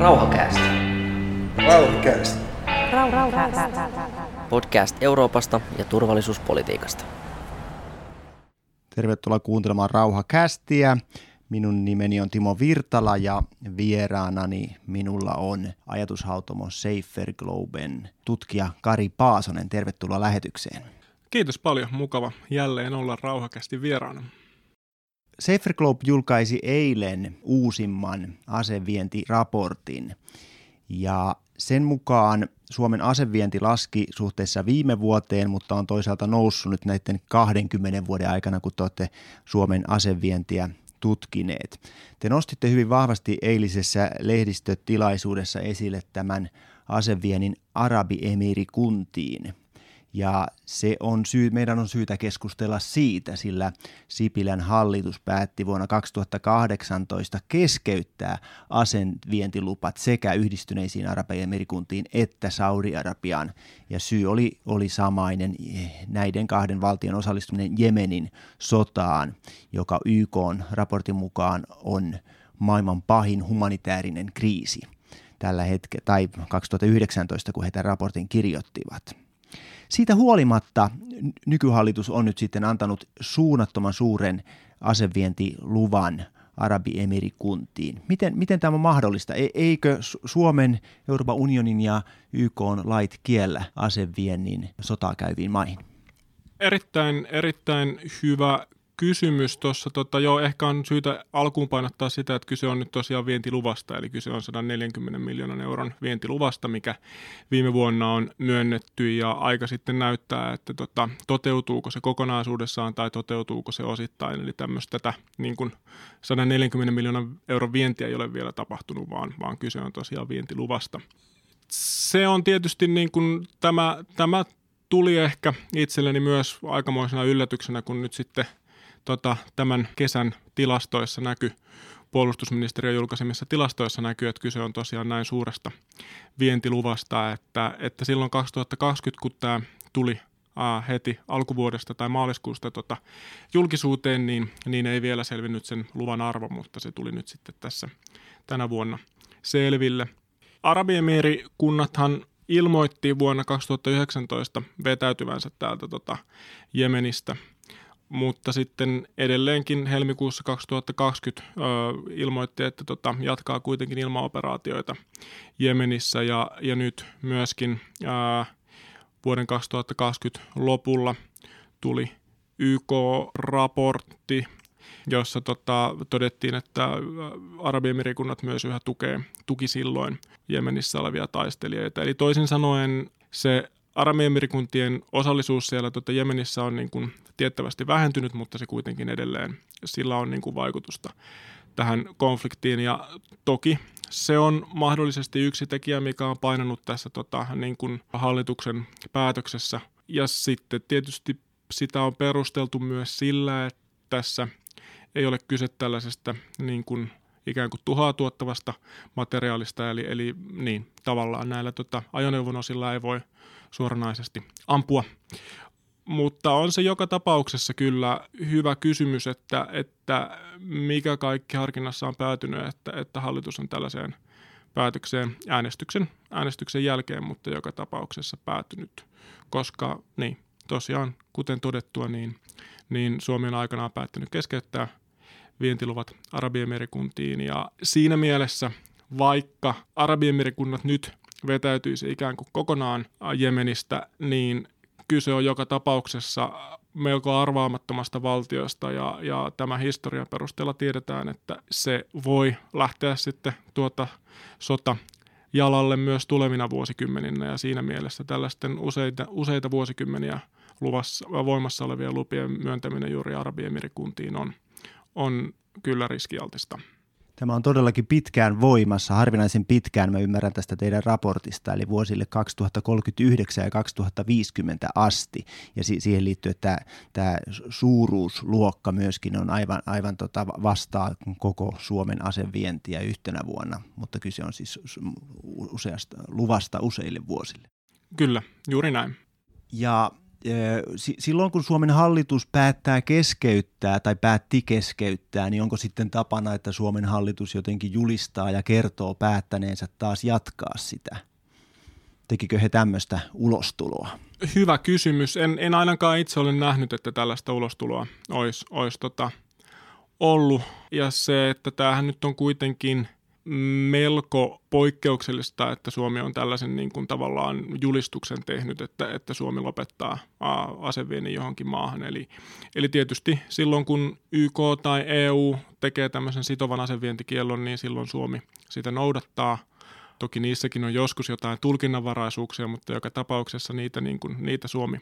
Rauhakäästä. Rauhakäästä. Podcast Euroopasta ja turvallisuuspolitiikasta. Tervetuloa kuuntelemaan Rauhakästiä. Minun nimeni on Timo Virtala ja vieraanani minulla on ajatushautomo Safer Globen tutkija Kari Paasonen. Tervetuloa lähetykseen. Kiitos paljon. Mukava jälleen olla Rauhakästi vieraana. Safer Globe julkaisi eilen uusimman asevientiraportin ja sen mukaan Suomen asevienti laski suhteessa viime vuoteen, mutta on toisaalta noussut nyt näiden 20 vuoden aikana, kun te olette Suomen asevientiä tutkineet. Te nostitte hyvin vahvasti eilisessä lehdistötilaisuudessa esille tämän aseviennin Arabiemiirikuntiin. Ja se on syy, meidän on syytä keskustella siitä, sillä Sipilän hallitus päätti vuonna 2018 keskeyttää asenvientilupat sekä yhdistyneisiin Arabian merikuntiin että Saudi-Arabiaan. Ja syy oli, oli samainen näiden kahden valtion osallistuminen Jemenin sotaan, joka YK on raportin mukaan on maailman pahin humanitaarinen kriisi tällä hetkellä, tai 2019, kun he tämän raportin kirjoittivat. Siitä huolimatta nykyhallitus on nyt sitten antanut suunnattoman suuren asevientiluvan Arabiemirikuntiin. Miten, miten tämä on mahdollista? E, eikö Suomen, Euroopan unionin ja YK lait kiellä aseviennin sotaa käyviin maihin? Erittäin, erittäin hyvä kysymys tuossa. Tota, joo, ehkä on syytä alkuun painottaa sitä, että kyse on nyt tosiaan vientiluvasta, eli kyse on 140 miljoonan euron vientiluvasta, mikä viime vuonna on myönnetty ja aika sitten näyttää, että tota, toteutuuko se kokonaisuudessaan tai toteutuuko se osittain. Eli tämmöistä tätä niin kuin 140 miljoonan euron vientiä ei ole vielä tapahtunut, vaan, vaan kyse on tosiaan vientiluvasta. Se on tietysti niin kuin tämä, tämä tuli ehkä itselleni myös aikamoisena yllätyksenä, kun nyt sitten – tota, tämän kesän tilastoissa näkyy, puolustusministeriön julkaisemissa tilastoissa näkyy, että kyse on tosiaan näin suuresta vientiluvasta, että, että silloin 2020, kun tämä tuli ää, heti alkuvuodesta tai maaliskuusta tota, julkisuuteen, niin, niin ei vielä selvinnyt sen luvan arvo, mutta se tuli nyt sitten tässä tänä vuonna selville. Arabiemiirikunnathan ilmoitti vuonna 2019 vetäytyvänsä täältä tota, Jemenistä – mutta sitten edelleenkin helmikuussa 2020 ö, ilmoitti, että tota, jatkaa kuitenkin ilmaoperaatioita Jemenissä ja, ja nyt myöskin ö, vuoden 2020 lopulla tuli YK-raportti, jossa tota, todettiin, että Arabiemirikunnat myös yhä tukee, tuki silloin Jemenissä olevia taistelijoita. Eli toisin sanoen se Arabiamerikuntien osallisuus siellä tuota Jemenissä on niin kuin tiettävästi vähentynyt, mutta se kuitenkin edelleen, sillä on niin kuin vaikutusta tähän konfliktiin. Ja toki se on mahdollisesti yksi tekijä, mikä on painanut tässä tota, niin kuin hallituksen päätöksessä. Ja sitten tietysti sitä on perusteltu myös sillä, että tässä ei ole kyse tällaisesta niin kuin ikään kuin tuhaa tuottavasta materiaalista, eli, eli niin, tavallaan näillä tota, ajoneuvon osilla ei voi suoranaisesti ampua. Mutta on se joka tapauksessa kyllä hyvä kysymys, että, että mikä kaikki harkinnassa on päätynyt, että, että hallitus on tällaiseen päätökseen äänestyksen, äänestyksen jälkeen, mutta joka tapauksessa päätynyt, koska niin, tosiaan, kuten todettua, niin, niin Suomi on aikanaan päättänyt keskeyttää vientiluvat Arabiemerikunttiin ja siinä mielessä, vaikka Arabiemerikunnat nyt vetäytyisi ikään kuin kokonaan Jemenistä, niin kyse on joka tapauksessa melko arvaamattomasta valtiosta ja, ja tämä historian perusteella tiedetään, että se voi lähteä sitten tuota sota jalalle myös tulevina vuosikymmeninä ja siinä mielessä tällaisten useita, useita vuosikymmeniä luvassa, voimassa olevien lupien myöntäminen juuri Arabiemirikunttiin on, on kyllä riskialtista. Tämä on todellakin pitkään voimassa, harvinaisen pitkään, mä ymmärrän tästä teidän raportista, eli vuosille 2039 ja 2050 asti. Ja si- siihen liittyy, että tämä suuruusluokka myöskin on aivan, aivan tota vastaa koko Suomen asevientiä yhtenä vuonna, mutta kyse on siis useasta luvasta useille vuosille. Kyllä, juuri näin. Ja silloin kun Suomen hallitus päättää keskeyttää tai päätti keskeyttää, niin onko sitten tapana, että Suomen hallitus jotenkin julistaa ja kertoo päättäneensä taas jatkaa sitä? Tekikö he tämmöistä ulostuloa? Hyvä kysymys. En, en ainakaan itse ole nähnyt, että tällaista ulostuloa olisi, olisi tota ollut. Ja se, että tämähän nyt on kuitenkin – melko poikkeuksellista, että Suomi on tällaisen niin kuin tavallaan julistuksen tehnyt, että, että Suomi lopettaa aseviennin johonkin maahan. Eli, eli tietysti silloin, kun YK tai EU tekee tämmöisen sitovan asevientikiellon, niin silloin Suomi sitä noudattaa. Toki niissäkin on joskus jotain tulkinnanvaraisuuksia, mutta joka tapauksessa niitä, niin kuin, niitä Suomi,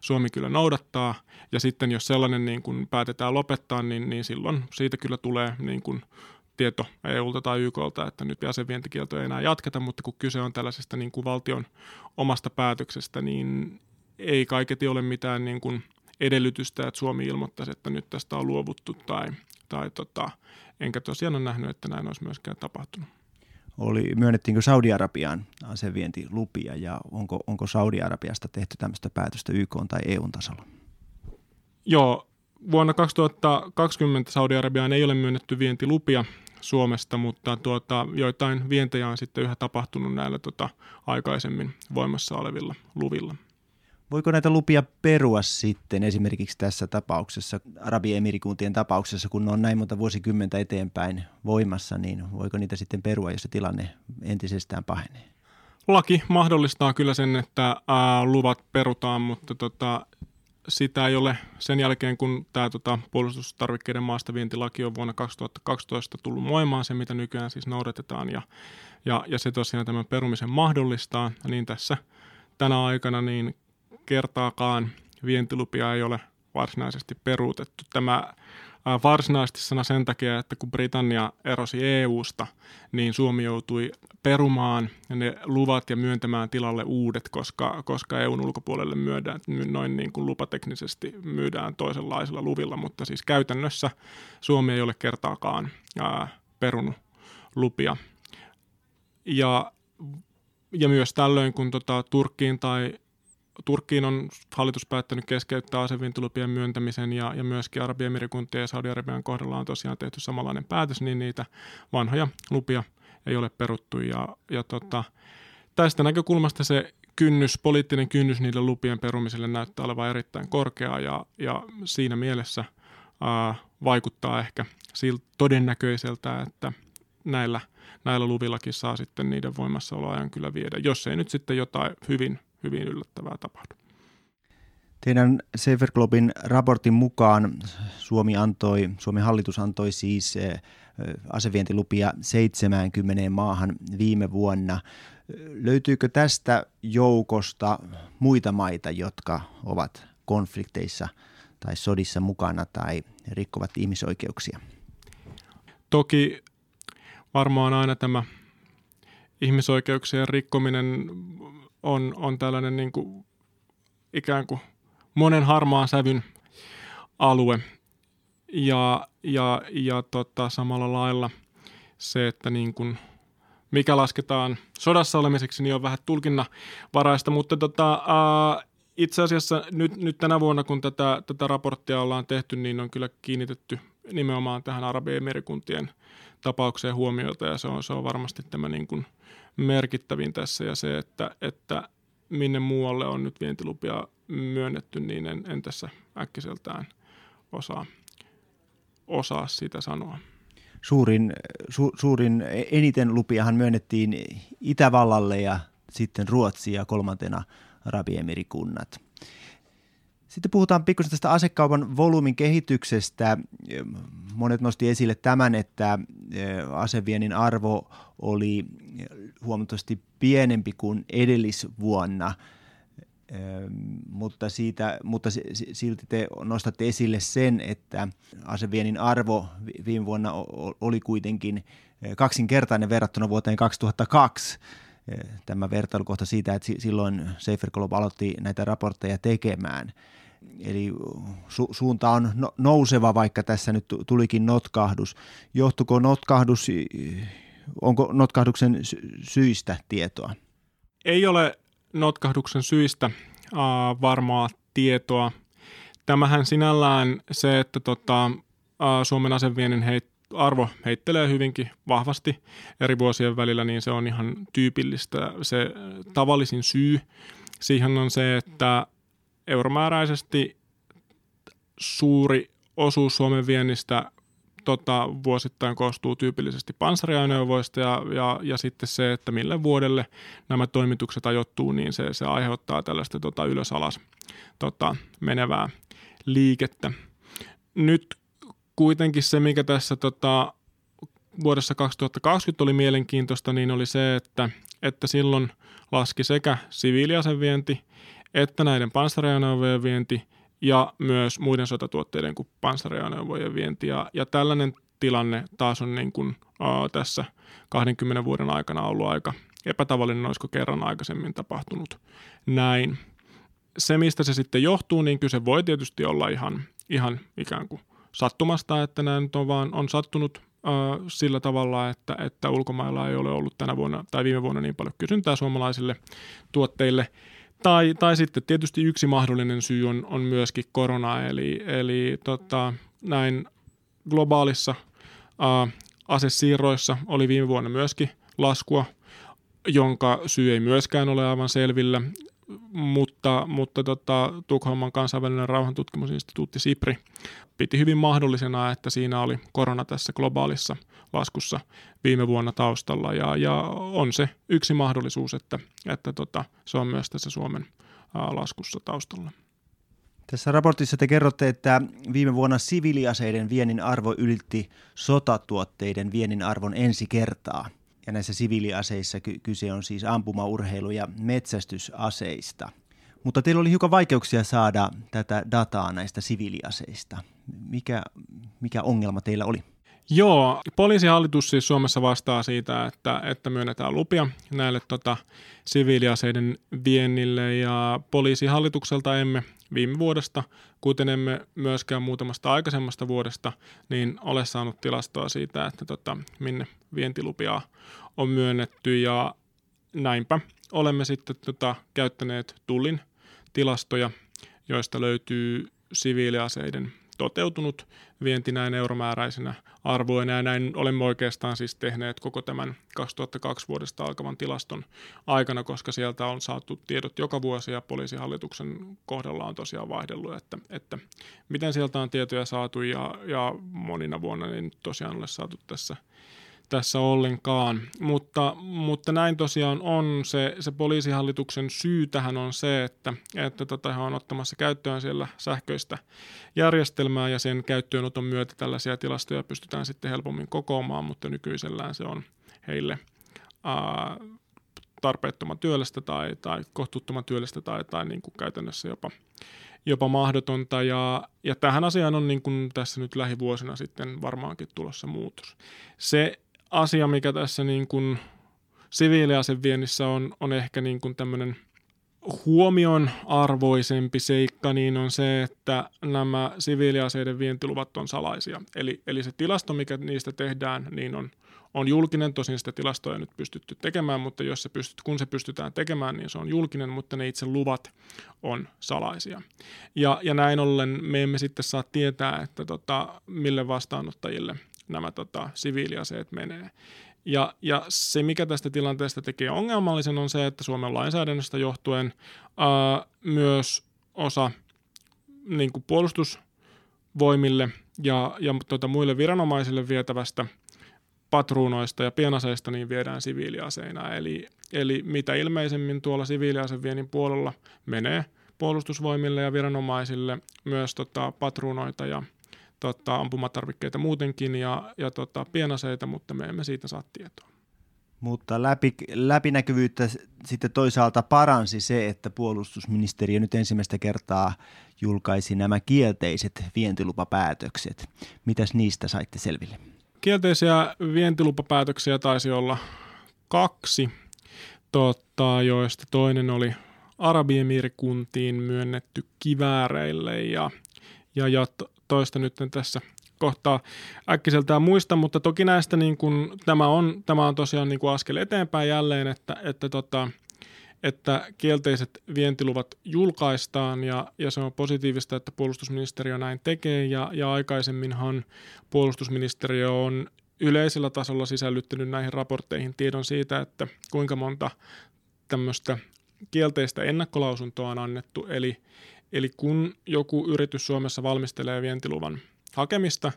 Suomi kyllä noudattaa. Ja sitten jos sellainen niin kuin päätetään lopettaa, niin, niin silloin siitä kyllä tulee niin kuin tieto EUlta tai YKlta, että nyt asevientikieltoja ei enää jatketa, mutta kun kyse on tällaisesta niin kuin valtion omasta päätöksestä, niin ei kaiketi ole mitään niin kuin edellytystä, että Suomi ilmoittaisi, että nyt tästä on luovuttu tai, tai tota, enkä tosiaan ole nähnyt, että näin olisi myöskään tapahtunut. Oli, myönnettiinkö Saudi-Arabiaan asevientilupia ja onko, onko Saudi-Arabiasta tehty tämmöistä päätöstä YK tai EUn tasolla? Joo, vuonna 2020 Saudi-Arabiaan ei ole myönnetty vientilupia Suomesta, mutta tuota, joitain vientejä on sitten yhä tapahtunut näillä tota, aikaisemmin voimassa olevilla luvilla. Voiko näitä lupia perua sitten esimerkiksi tässä tapauksessa, Arabiemirikuntien tapauksessa, kun ne on näin monta vuosikymmentä eteenpäin voimassa, niin voiko niitä sitten perua, jos se tilanne entisestään pahenee? Laki mahdollistaa kyllä sen, että ää, luvat perutaan, mutta tota, sitä ei ole sen jälkeen, kun tämä tota, puolustustarvikkeiden maastavientilaki on vuonna 2012 tullut voimaan, se mitä nykyään siis noudatetaan, ja, ja, ja se tosiaan tämän perumisen mahdollistaa, niin tässä tänä aikana niin kertaakaan vientilupia ei ole varsinaisesti peruutettu. Tämä varsinaisesti sana sen takia, että kun Britannia erosi EU-sta, niin Suomi joutui perumaan ne luvat ja myöntämään tilalle uudet, koska, koska EUn ulkopuolelle myydään, noin niin kuin lupateknisesti myydään toisenlaisilla luvilla, mutta siis käytännössä Suomi ei ole kertaakaan ää, perunut lupia. Ja, ja myös tällöin, kun tota, Turkkiin tai Turkkiin on hallitus päättänyt keskeyttää asevientulupien myöntämisen ja, ja myöskin Arabiemirikuntien ja Saudi-Arabian kohdalla on tosiaan tehty samanlainen päätös, niin niitä vanhoja lupia ei ole peruttu. Ja, ja tota, tästä näkökulmasta se kynnys, poliittinen kynnys niiden lupien perumiselle näyttää olevan erittäin korkea ja, ja siinä mielessä ää, vaikuttaa ehkä siltä todennäköiseltä, että näillä, näillä luvillakin saa sitten niiden voimassaoloajan kyllä viedä, jos ei nyt sitten jotain hyvin hyvin yllättävää tapahdu. Teidän Safer Globin raportin mukaan Suomi antoi, Suomen hallitus antoi siis eh, asevientilupia 70 maahan viime vuonna. Löytyykö tästä joukosta muita maita, jotka ovat konflikteissa tai sodissa mukana tai rikkovat ihmisoikeuksia? Toki varmaan aina tämä ihmisoikeuksien rikkominen on, on tällainen niin kuin, ikään kuin monen harmaan sävyn alue. Ja, ja, ja tota, samalla lailla se, että niin kuin, mikä lasketaan sodassa olemiseksi, niin on vähän tulkinnanvaraista, mutta tota, ää, itse asiassa nyt, nyt tänä vuonna, kun tätä, tätä raporttia ollaan tehty, niin on kyllä kiinnitetty nimenomaan tähän Arabiemerikuntien tapaukseen huomiota ja se on, se on varmasti tämä niin kuin – merkittävin tässä ja se, että, että minne muualle on nyt vientilupia myönnetty, niin en, en tässä äkkiseltään osaa, osaa sitä sanoa. Suurin, su, suurin eniten lupiahan myönnettiin Itävallalle ja sitten Ruotsi ja kolmantena Arabiemirikunnat. Sitten puhutaan pikkusen tästä asekaupan volyymin kehityksestä. Monet nosti esille tämän, että aseviennin arvo oli huomattavasti pienempi kuin edellisvuonna, mutta, siitä, mutta silti te nostatte esille sen, että aseviennin arvo viime vuonna oli kuitenkin kaksinkertainen verrattuna vuoteen 2002 tämä vertailukohta siitä, että silloin Safer Globe aloitti näitä raportteja tekemään. Eli su- suunta on no- nouseva, vaikka tässä nyt tulikin notkahdus. Johtuko notkahdus, onko notkahduksen syistä tietoa? Ei ole notkahduksen syistä äh, varmaa tietoa. Tämähän sinällään se, että tota, Suomen aseviennin heit, arvo heittelee hyvinkin vahvasti eri vuosien välillä, niin se on ihan tyypillistä. Se tavallisin syy siihen on se, että euromääräisesti suuri osuus Suomen viennistä tota, vuosittain koostuu tyypillisesti panssariajoneuvoista ja, ja, ja sitten se, että mille vuodelle nämä toimitukset ajoittuu, niin se, se aiheuttaa tällaista tota, ylös-alas tota, menevää liikettä. Nyt kuitenkin se, mikä tässä tota, vuodessa 2020 oli mielenkiintoista, niin oli se, että, että silloin laski sekä siviiliasevienti että näiden panssariajoneuvojen vienti ja myös muiden sotatuotteiden kuin panssariajoneuvojen vienti. Ja, ja tällainen tilanne taas on niin kuin, uh, tässä 20 vuoden aikana ollut aika epätavallinen, olisiko kerran aikaisemmin tapahtunut näin. Se, mistä se sitten johtuu, niin kyse voi tietysti olla ihan, ihan ikään kuin sattumasta, että nämä nyt on vaan on sattunut äh, sillä tavalla, että, että ulkomailla ei ole ollut tänä vuonna tai viime vuonna niin paljon kysyntää suomalaisille tuotteille. Tai, tai sitten tietysti yksi mahdollinen syy on, on myöskin korona, eli, eli tota, näin globaalissa äh, asesiirroissa oli viime vuonna myöskin laskua, jonka syy ei myöskään ole aivan selvillä mutta, mutta tota, Tukholman kansainvälinen rauhantutkimusinstituutti SIPRI piti hyvin mahdollisena, että siinä oli korona tässä globaalissa laskussa viime vuonna taustalla ja, ja on se yksi mahdollisuus, että, että tota, se on myös tässä Suomen ää, laskussa taustalla. Tässä raportissa te kerrotte, että viime vuonna siviiliaseiden viennin arvo ylitti sotatuotteiden viennin arvon ensi kertaa – ja näissä siviiliaseissa ky- kyse on siis ampumaurheilu- ja metsästysaseista. Mutta teillä oli hiukan vaikeuksia saada tätä dataa näistä siviiliaseista. Mikä, mikä ongelma teillä oli? Joo, poliisihallitus siis Suomessa vastaa siitä, että, että myönnetään lupia näille tota, siviiliaseiden viennille ja poliisihallitukselta emme viime vuodesta, kuten emme myöskään muutamasta aikaisemmasta vuodesta, niin ole saanut tilastoa siitä, että tota, minne vientilupia on myönnetty. Ja näinpä olemme sitten tota, käyttäneet tullin tilastoja, joista löytyy siviiliaseiden toteutunut vienti näin euromääräisenä arvoina. Ja näin olemme oikeastaan siis tehneet koko tämän 2002 vuodesta alkavan tilaston aikana, koska sieltä on saatu tiedot joka vuosi ja poliisihallituksen kohdalla on tosiaan vaihdellut, että, että miten sieltä on tietoja saatu. Ja, ja monina vuonna niin tosiaan ole saatu tässä tässä ollenkaan, mutta, mutta näin tosiaan on se, se poliisihallituksen syy tähän on se, että, että tota, he on ottamassa käyttöön siellä sähköistä järjestelmää ja sen käyttöönoton myötä tällaisia tilastoja pystytään sitten helpommin kokoamaan, mutta nykyisellään se on heille ää, tarpeettoman työllistä tai, tai kohtuuttoman työllistä tai, tai niin kuin käytännössä jopa, jopa mahdotonta. Ja, ja tähän asiaan on niin kuin tässä nyt lähivuosina sitten varmaankin tulossa muutos. Se asia, mikä tässä niin kuin siviiliaseviennissä on, on ehkä niin kuin tämmöinen huomion arvoisempi seikka, niin on se, että nämä siviiliaseiden vientiluvat on salaisia. Eli, eli se tilasto, mikä niistä tehdään, niin on, on julkinen. Tosin sitä tilastoa ei nyt pystytty tekemään, mutta jos se pystyt, kun se pystytään tekemään, niin se on julkinen, mutta ne itse luvat on salaisia. Ja, ja näin ollen me emme sitten saa tietää, että tota, mille vastaanottajille – nämä tota, siviiliaseet menee. Ja, ja se, mikä tästä tilanteesta tekee ongelmallisen, on se, että Suomen lainsäädännöstä johtuen ää, myös osa niin kuin puolustusvoimille ja, ja tota, muille viranomaisille vietävästä patruunoista ja pienaseista niin viedään siviiliaseina. Eli, eli mitä ilmeisemmin tuolla siviiliaseviennin puolella menee puolustusvoimille ja viranomaisille myös tota, patruunoita ja tota, ampumatarvikkeita muutenkin ja, ja tota, pienaseita, mutta me emme siitä saa tietoa. Mutta läpi, läpinäkyvyyttä sitten toisaalta paransi se, että puolustusministeriö nyt ensimmäistä kertaa julkaisi nämä kielteiset vientilupapäätökset. Mitäs niistä saitte selville? Kielteisiä vientilupapäätöksiä taisi olla kaksi, tota, joista toinen oli Arabiemiirikuntiin myönnetty kivääreille ja, ja, ja toista nyt tässä kohtaa äkkiseltään muista, mutta toki näistä niin kuin, tämä, on, tämä on tosiaan niin kuin askel eteenpäin jälleen, että, että tota, että kielteiset vientiluvat julkaistaan ja, ja se on positiivista, että puolustusministeriö näin tekee ja, ja aikaisemminhan puolustusministeriö on yleisellä tasolla sisällyttänyt näihin raportteihin tiedon siitä, että kuinka monta tämmöistä kielteistä ennakkolausuntoa on annettu, eli, eli kun joku yritys Suomessa valmistelee vientiluvan hakemista,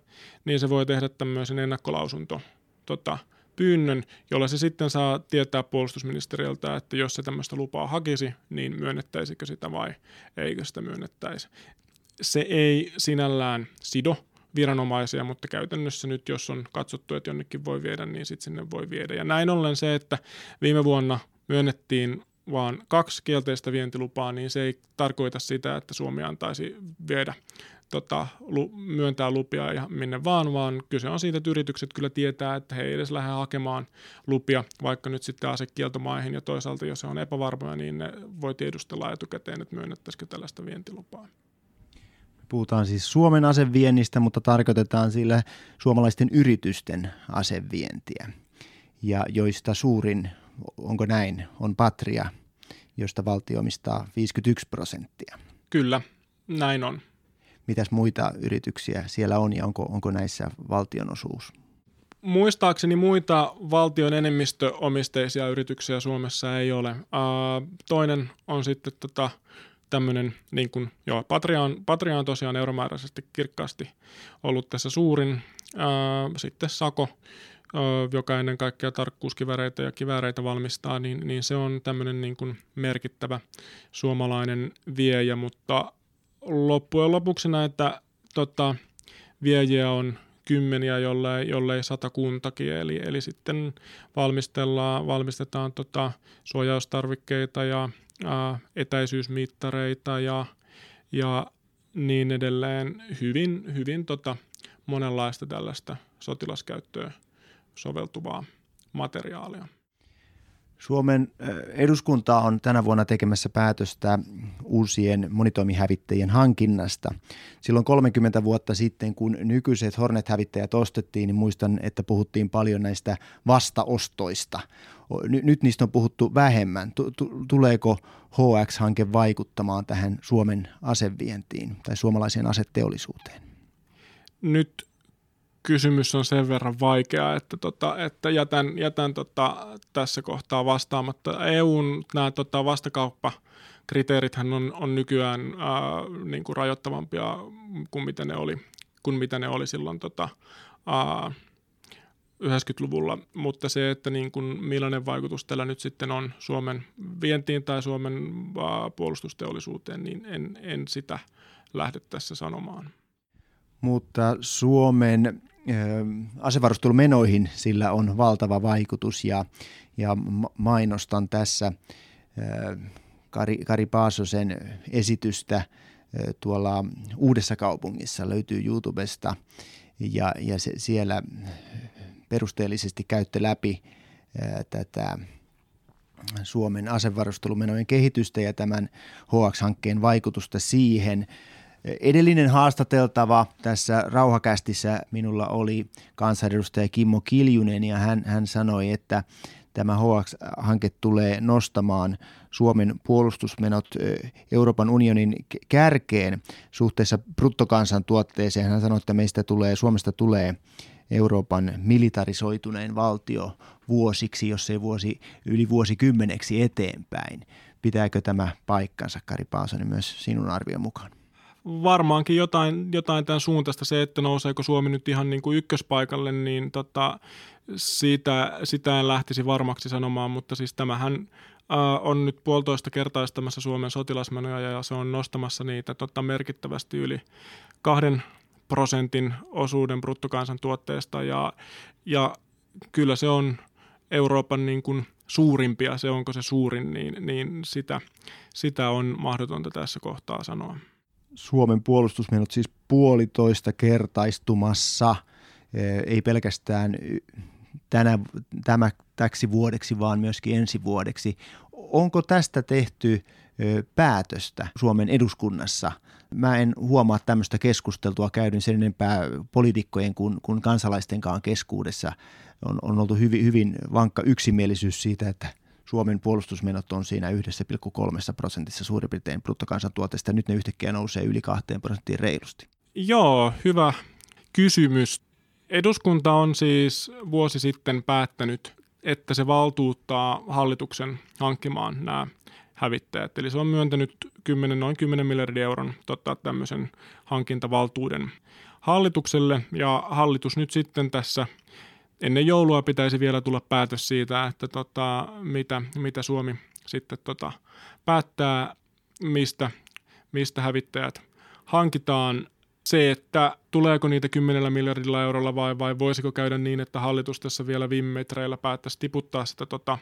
niin se voi tehdä tämmöisen ennakkolausunto tota, pyynnön, jolla se sitten saa tietää puolustusministeriöltä, että jos se tämmöistä lupaa hakisi, niin myönnettäisikö sitä vai eikö sitä myönnettäisi. Se ei sinällään sido viranomaisia, mutta käytännössä nyt, jos on katsottu, että jonnekin voi viedä, niin sitten sinne voi viedä. Ja näin ollen se, että viime vuonna myönnettiin vaan kaksi kielteistä vientilupaa, niin se ei tarkoita sitä, että Suomi antaisi viedä tota, lu, myöntää lupia ja minne vaan, vaan kyse on siitä, että yritykset kyllä tietää, että he ei edes lähde hakemaan lupia, vaikka nyt sitten asekieltomaihin ja toisaalta jos se on epävarmoja, niin ne voi tiedustella etukäteen, että myönnettäisikö tällaista vientilupaa. Puhutaan siis Suomen aseviennistä, mutta tarkoitetaan sillä suomalaisten yritysten asevientiä, ja joista suurin, onko näin, on Patria, josta valtio omistaa 51 prosenttia. Kyllä, näin on mitäs muita yrityksiä siellä on ja onko, onko näissä valtionosuus? Muistaakseni muita valtion enemmistöomisteisia yrityksiä Suomessa ei ole. toinen on sitten tota, tämmöinen, niin kuin, joo, Patria on, Patria on tosiaan euromääräisesti kirkkaasti ollut tässä suurin. sitten Sako, joka ennen kaikkea tarkkuuskiväreitä ja kiväreitä valmistaa, niin, niin se on tämmöinen niin kuin merkittävä suomalainen viejä, mutta loppujen lopuksi näitä tota, viejiä on kymmeniä, jollei, jollei satakuntakin, eli, eli sitten valmistellaan, valmistetaan tota, suojaustarvikkeita ja ää, etäisyysmittareita ja, ja niin edelleen. Hyvin, hyvin tota, monenlaista tällaista sotilaskäyttöön soveltuvaa materiaalia. Suomen eduskunta on tänä vuonna tekemässä päätöstä uusien monitoimihävittäjien hankinnasta. Silloin 30 vuotta sitten, kun nykyiset Hornet-hävittäjät ostettiin, niin muistan, että puhuttiin paljon näistä vastaostoista. Nyt niistä on puhuttu vähemmän. Tuleeko HX-hanke vaikuttamaan tähän Suomen asevientiin tai suomalaiseen aseteollisuuteen? Nyt kysymys on sen verran vaikea, että, tota, että jätän, jätän tota, tässä kohtaa vastaamatta. EUn nämä tota, vastakauppakriteerithän on, on nykyään ää, niin kuin rajoittavampia kuin mitä ne oli, kuin mitä ne oli silloin tota, ää, 90-luvulla, mutta se, että niin kuin millainen vaikutus tällä nyt sitten on Suomen vientiin tai Suomen ää, puolustusteollisuuteen, niin en, en sitä lähde tässä sanomaan. Mutta Suomen asevarustelumenoihin sillä on valtava vaikutus ja, ja mainostan tässä Kari, Kari Paasosen esitystä tuolla Uudessa kaupungissa, löytyy YouTubesta ja, ja se, siellä perusteellisesti käytte läpi tätä Suomen asevarustelumenojen kehitystä ja tämän HX-hankkeen vaikutusta siihen – Edellinen haastateltava tässä rauhakästissä minulla oli kansanedustaja Kimmo Kiljunen ja hän, hän sanoi, että tämä HX-hanke tulee nostamaan Suomen puolustusmenot Euroopan unionin kärkeen suhteessa bruttokansantuotteeseen. Hän sanoi, että meistä tulee, Suomesta tulee Euroopan militarisoitunein valtio vuosiksi, jos ei vuosi, yli vuosikymmeneksi eteenpäin. Pitääkö tämä paikkansa, Kari Paasonen, myös sinun arvion mukaan? Varmaankin jotain, jotain tämän suuntaista. Se, että nouseeko Suomi nyt ihan niin kuin ykköspaikalle, niin tota, siitä, sitä en lähtisi varmaksi sanomaan, mutta siis tämähän äh, on nyt puolitoista kertaistamassa Suomen sotilasmenoja ja se on nostamassa niitä tota, merkittävästi yli kahden prosentin osuuden bruttokansantuotteesta ja, ja kyllä se on Euroopan niin kuin suurimpia, se onko se suurin, niin, niin sitä, sitä on mahdotonta tässä kohtaa sanoa. Suomen puolustusmenot siis puolitoista kertaistumassa, ei pelkästään tänä, tämä, täksi vuodeksi, vaan myöskin ensi vuodeksi. Onko tästä tehty päätöstä Suomen eduskunnassa? Mä en huomaa tämmöistä keskusteltua käydyn sen enempää poliitikkojen kuin, kuin kansalaistenkaan keskuudessa. On, on oltu hyvin, hyvin vankka yksimielisyys siitä, että Suomen puolustusmenot on siinä 1,3 prosentissa suurin piirtein bruttokansantuotteesta. Nyt ne yhtäkkiä nousee yli 2 prosenttiin reilusti. Joo, hyvä kysymys. Eduskunta on siis vuosi sitten päättänyt, että se valtuuttaa hallituksen hankkimaan nämä hävittäjät. Eli se on myöntänyt 10, noin 10 miljardin euron tota, tämmöisen hankintavaltuuden hallitukselle. Ja hallitus nyt sitten tässä ennen joulua pitäisi vielä tulla päätös siitä, että tota, mitä, mitä Suomi sitten tota, päättää, mistä, mistä hävittäjät hankitaan. Se, että tuleeko niitä 10 miljardilla eurolla vai, vai voisiko käydä niin, että hallitus tässä vielä viime metreillä päättäisi tiputtaa sitä tota,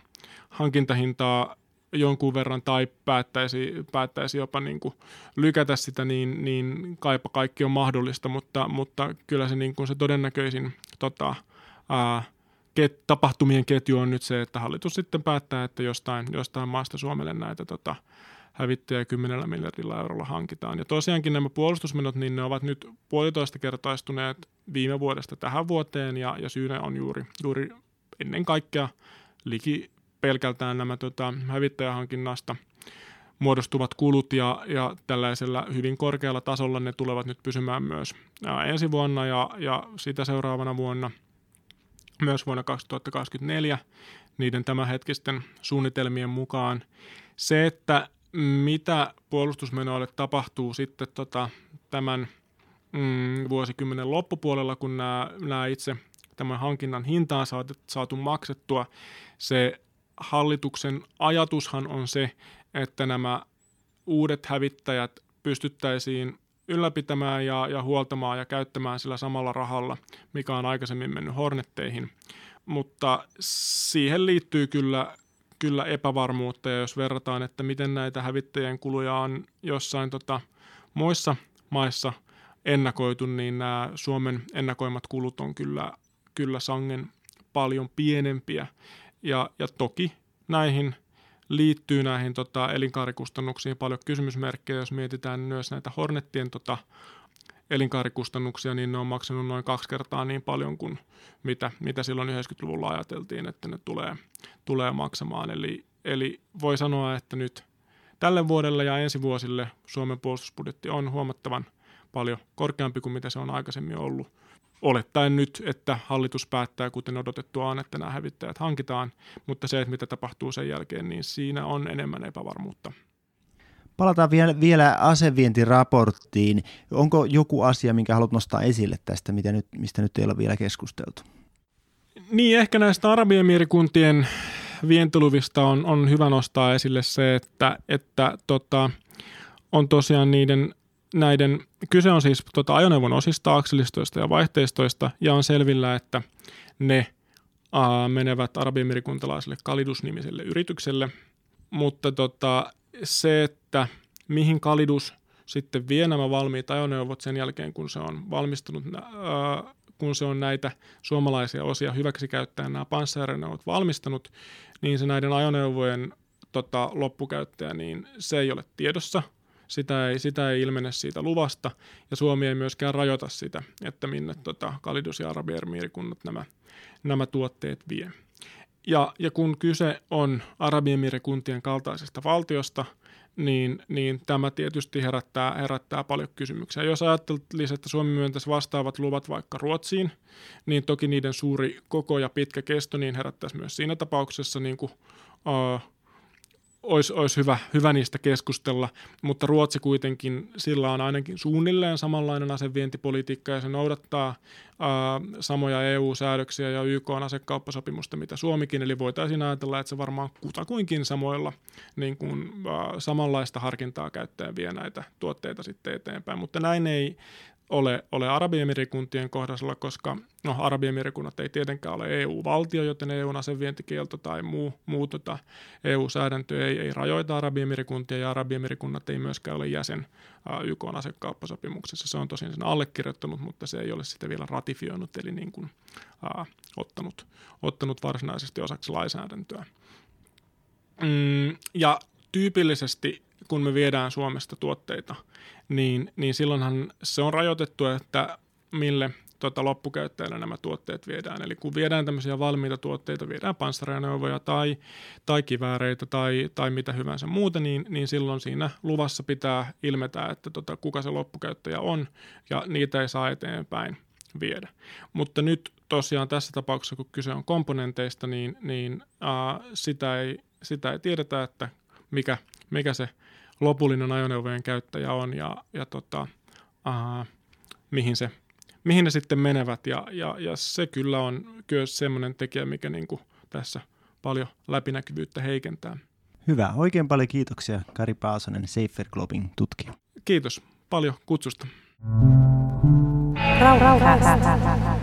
hankintahintaa jonkun verran tai päättäisi, päättäisi jopa niin kuin lykätä sitä, niin, niin kaipa kaikki on mahdollista, mutta, mutta kyllä se, niin kuin se todennäköisin tota, ket, tapahtumien ketju on nyt se, että hallitus sitten päättää, että jostain, jostain maasta Suomelle näitä tota, hävittäjä 10 miljardilla eurolla hankitaan. Ja tosiaankin nämä puolustusmenot, niin ne ovat nyt puolitoista kertaistuneet viime vuodesta tähän vuoteen, ja, ja syynä on juuri, juuri ennen kaikkea liki pelkältään nämä tota, hävittäjähankinnasta muodostuvat kulut ja, ja tällaisella hyvin korkealla tasolla ne tulevat nyt pysymään myös ensi vuonna ja, ja sitä seuraavana vuonna, myös vuonna 2024 niiden tämänhetkisten suunnitelmien mukaan. Se, että mitä puolustusmenoille tapahtuu sitten tota, tämän mm, vuosikymmenen loppupuolella, kun nämä, nämä itse tämän hankinnan hintaan saatu, saatu maksettua, se hallituksen ajatushan on se, että nämä uudet hävittäjät pystyttäisiin ylläpitämään ja, ja huoltamaan ja käyttämään sillä samalla rahalla, mikä on aikaisemmin mennyt Hornetteihin. Mutta siihen liittyy kyllä, kyllä epävarmuutta ja jos verrataan, että miten näitä hävittäjien kuluja on jossain tota, muissa maissa ennakoitu, niin nämä Suomen ennakoimat kulut on kyllä, kyllä sangen paljon pienempiä. Ja, ja toki näihin liittyy näihin tota, elinkaarikustannuksiin paljon kysymysmerkkejä. Jos mietitään myös näitä Hornettien tota, elinkaarikustannuksia, niin ne on maksanut noin kaksi kertaa niin paljon kuin mitä, mitä silloin 90-luvulla ajateltiin, että ne tulee, tulee maksamaan. Eli, eli voi sanoa, että nyt tälle vuodelle ja ensi vuosille Suomen puolustusbudjetti on huomattavan paljon korkeampi kuin mitä se on aikaisemmin ollut olettaen nyt, että hallitus päättää, kuten odotettua on, että nämä hävittäjät hankitaan, mutta se, että mitä tapahtuu sen jälkeen, niin siinä on enemmän epävarmuutta. Palataan vielä, vielä asevientiraporttiin. Onko joku asia, minkä haluat nostaa esille tästä, mitä nyt, mistä nyt ei ole vielä keskusteltu? Niin, ehkä näistä Arabiemiirikuntien vientiluvista on, on hyvä nostaa esille se, että, että tota, on tosiaan niiden näiden, kyse on siis tota, ajoneuvon osista, akselistoista ja vaihteistoista, ja on selvillä, että ne ää, menevät arabiemirikuntalaiselle Kalidus-nimiselle yritykselle, mutta tota, se, että mihin Kalidus sitten vie nämä valmiit ajoneuvot sen jälkeen, kun se on valmistunut, ää, kun se on näitä suomalaisia osia hyväksi käyttäen nämä panssarineuvot valmistanut, niin se näiden ajoneuvojen tota, loppukäyttäjä, niin se ei ole tiedossa – sitä ei, sitä ei ilmene siitä luvasta, ja Suomi ei myöskään rajoita sitä, että minne tota, Kalidus ja Arabiemirikunnat nämä, nämä tuotteet vie. Ja, ja kun kyse on Arabiemirikuntien kaltaisesta valtiosta, niin, niin tämä tietysti herättää, herättää paljon kysymyksiä. Jos ajattelisi, että Suomi myöntäisi vastaavat luvat vaikka Ruotsiin, niin toki niiden suuri koko ja pitkä kesto niin herättäisi myös siinä tapauksessa niin kuin, uh, olisi, olisi hyvä, hyvä niistä keskustella, mutta Ruotsi kuitenkin, sillä on ainakin suunnilleen samanlainen asevientipolitiikka ja se noudattaa ää, samoja EU-säädöksiä ja YK on asekauppasopimusta, mitä Suomikin, eli voitaisiin ajatella, että se varmaan kutakuinkin samoilla niin kuin, ää, samanlaista harkintaa käyttäen vie näitä tuotteita sitten eteenpäin, mutta näin ei ole, ole Arabiemirikuntien kohdalla, koska no, Arabiemirikunnat ei tietenkään ole EU-valtio, joten EUn asevientikielto tai muu, muu tota, EU-säädäntö ei, ei rajoita Arabiemirikuntien ja Arabiemirikunnat ei myöskään ole jäsen uh, YK asekauppasopimuksessa. Se on tosin sen allekirjoittanut, mutta se ei ole sitä vielä ratifioinut, eli niin kuin, uh, ottanut, ottanut varsinaisesti osaksi lainsäädäntöä. Mm, ja tyypillisesti kun me viedään Suomesta tuotteita, niin, niin silloinhan se on rajoitettu, että mille tota, loppukäyttäjälle nämä tuotteet viedään. Eli kun viedään tämmöisiä valmiita tuotteita, viedään panssariajoneuvoja tai, tai kivääreitä tai, tai mitä hyvänsä muuta, niin, niin silloin siinä luvassa pitää ilmetä, että tota, kuka se loppukäyttäjä on ja niitä ei saa eteenpäin viedä. Mutta nyt tosiaan tässä tapauksessa, kun kyse on komponenteista, niin, niin ää, sitä, ei, sitä ei tiedetä, että mikä, mikä se lopullinen ajoneuvojen käyttäjä on ja, ja tota, ää, mihin, se, mihin ne sitten menevät. Ja, ja, ja se kyllä on kyllä semmoinen tekijä, mikä niin kuin tässä paljon läpinäkyvyyttä heikentää. Hyvä. Oikein paljon kiitoksia Kari Paasonen, Safer Globin tutkija. Kiitos paljon kutsusta. Rauha.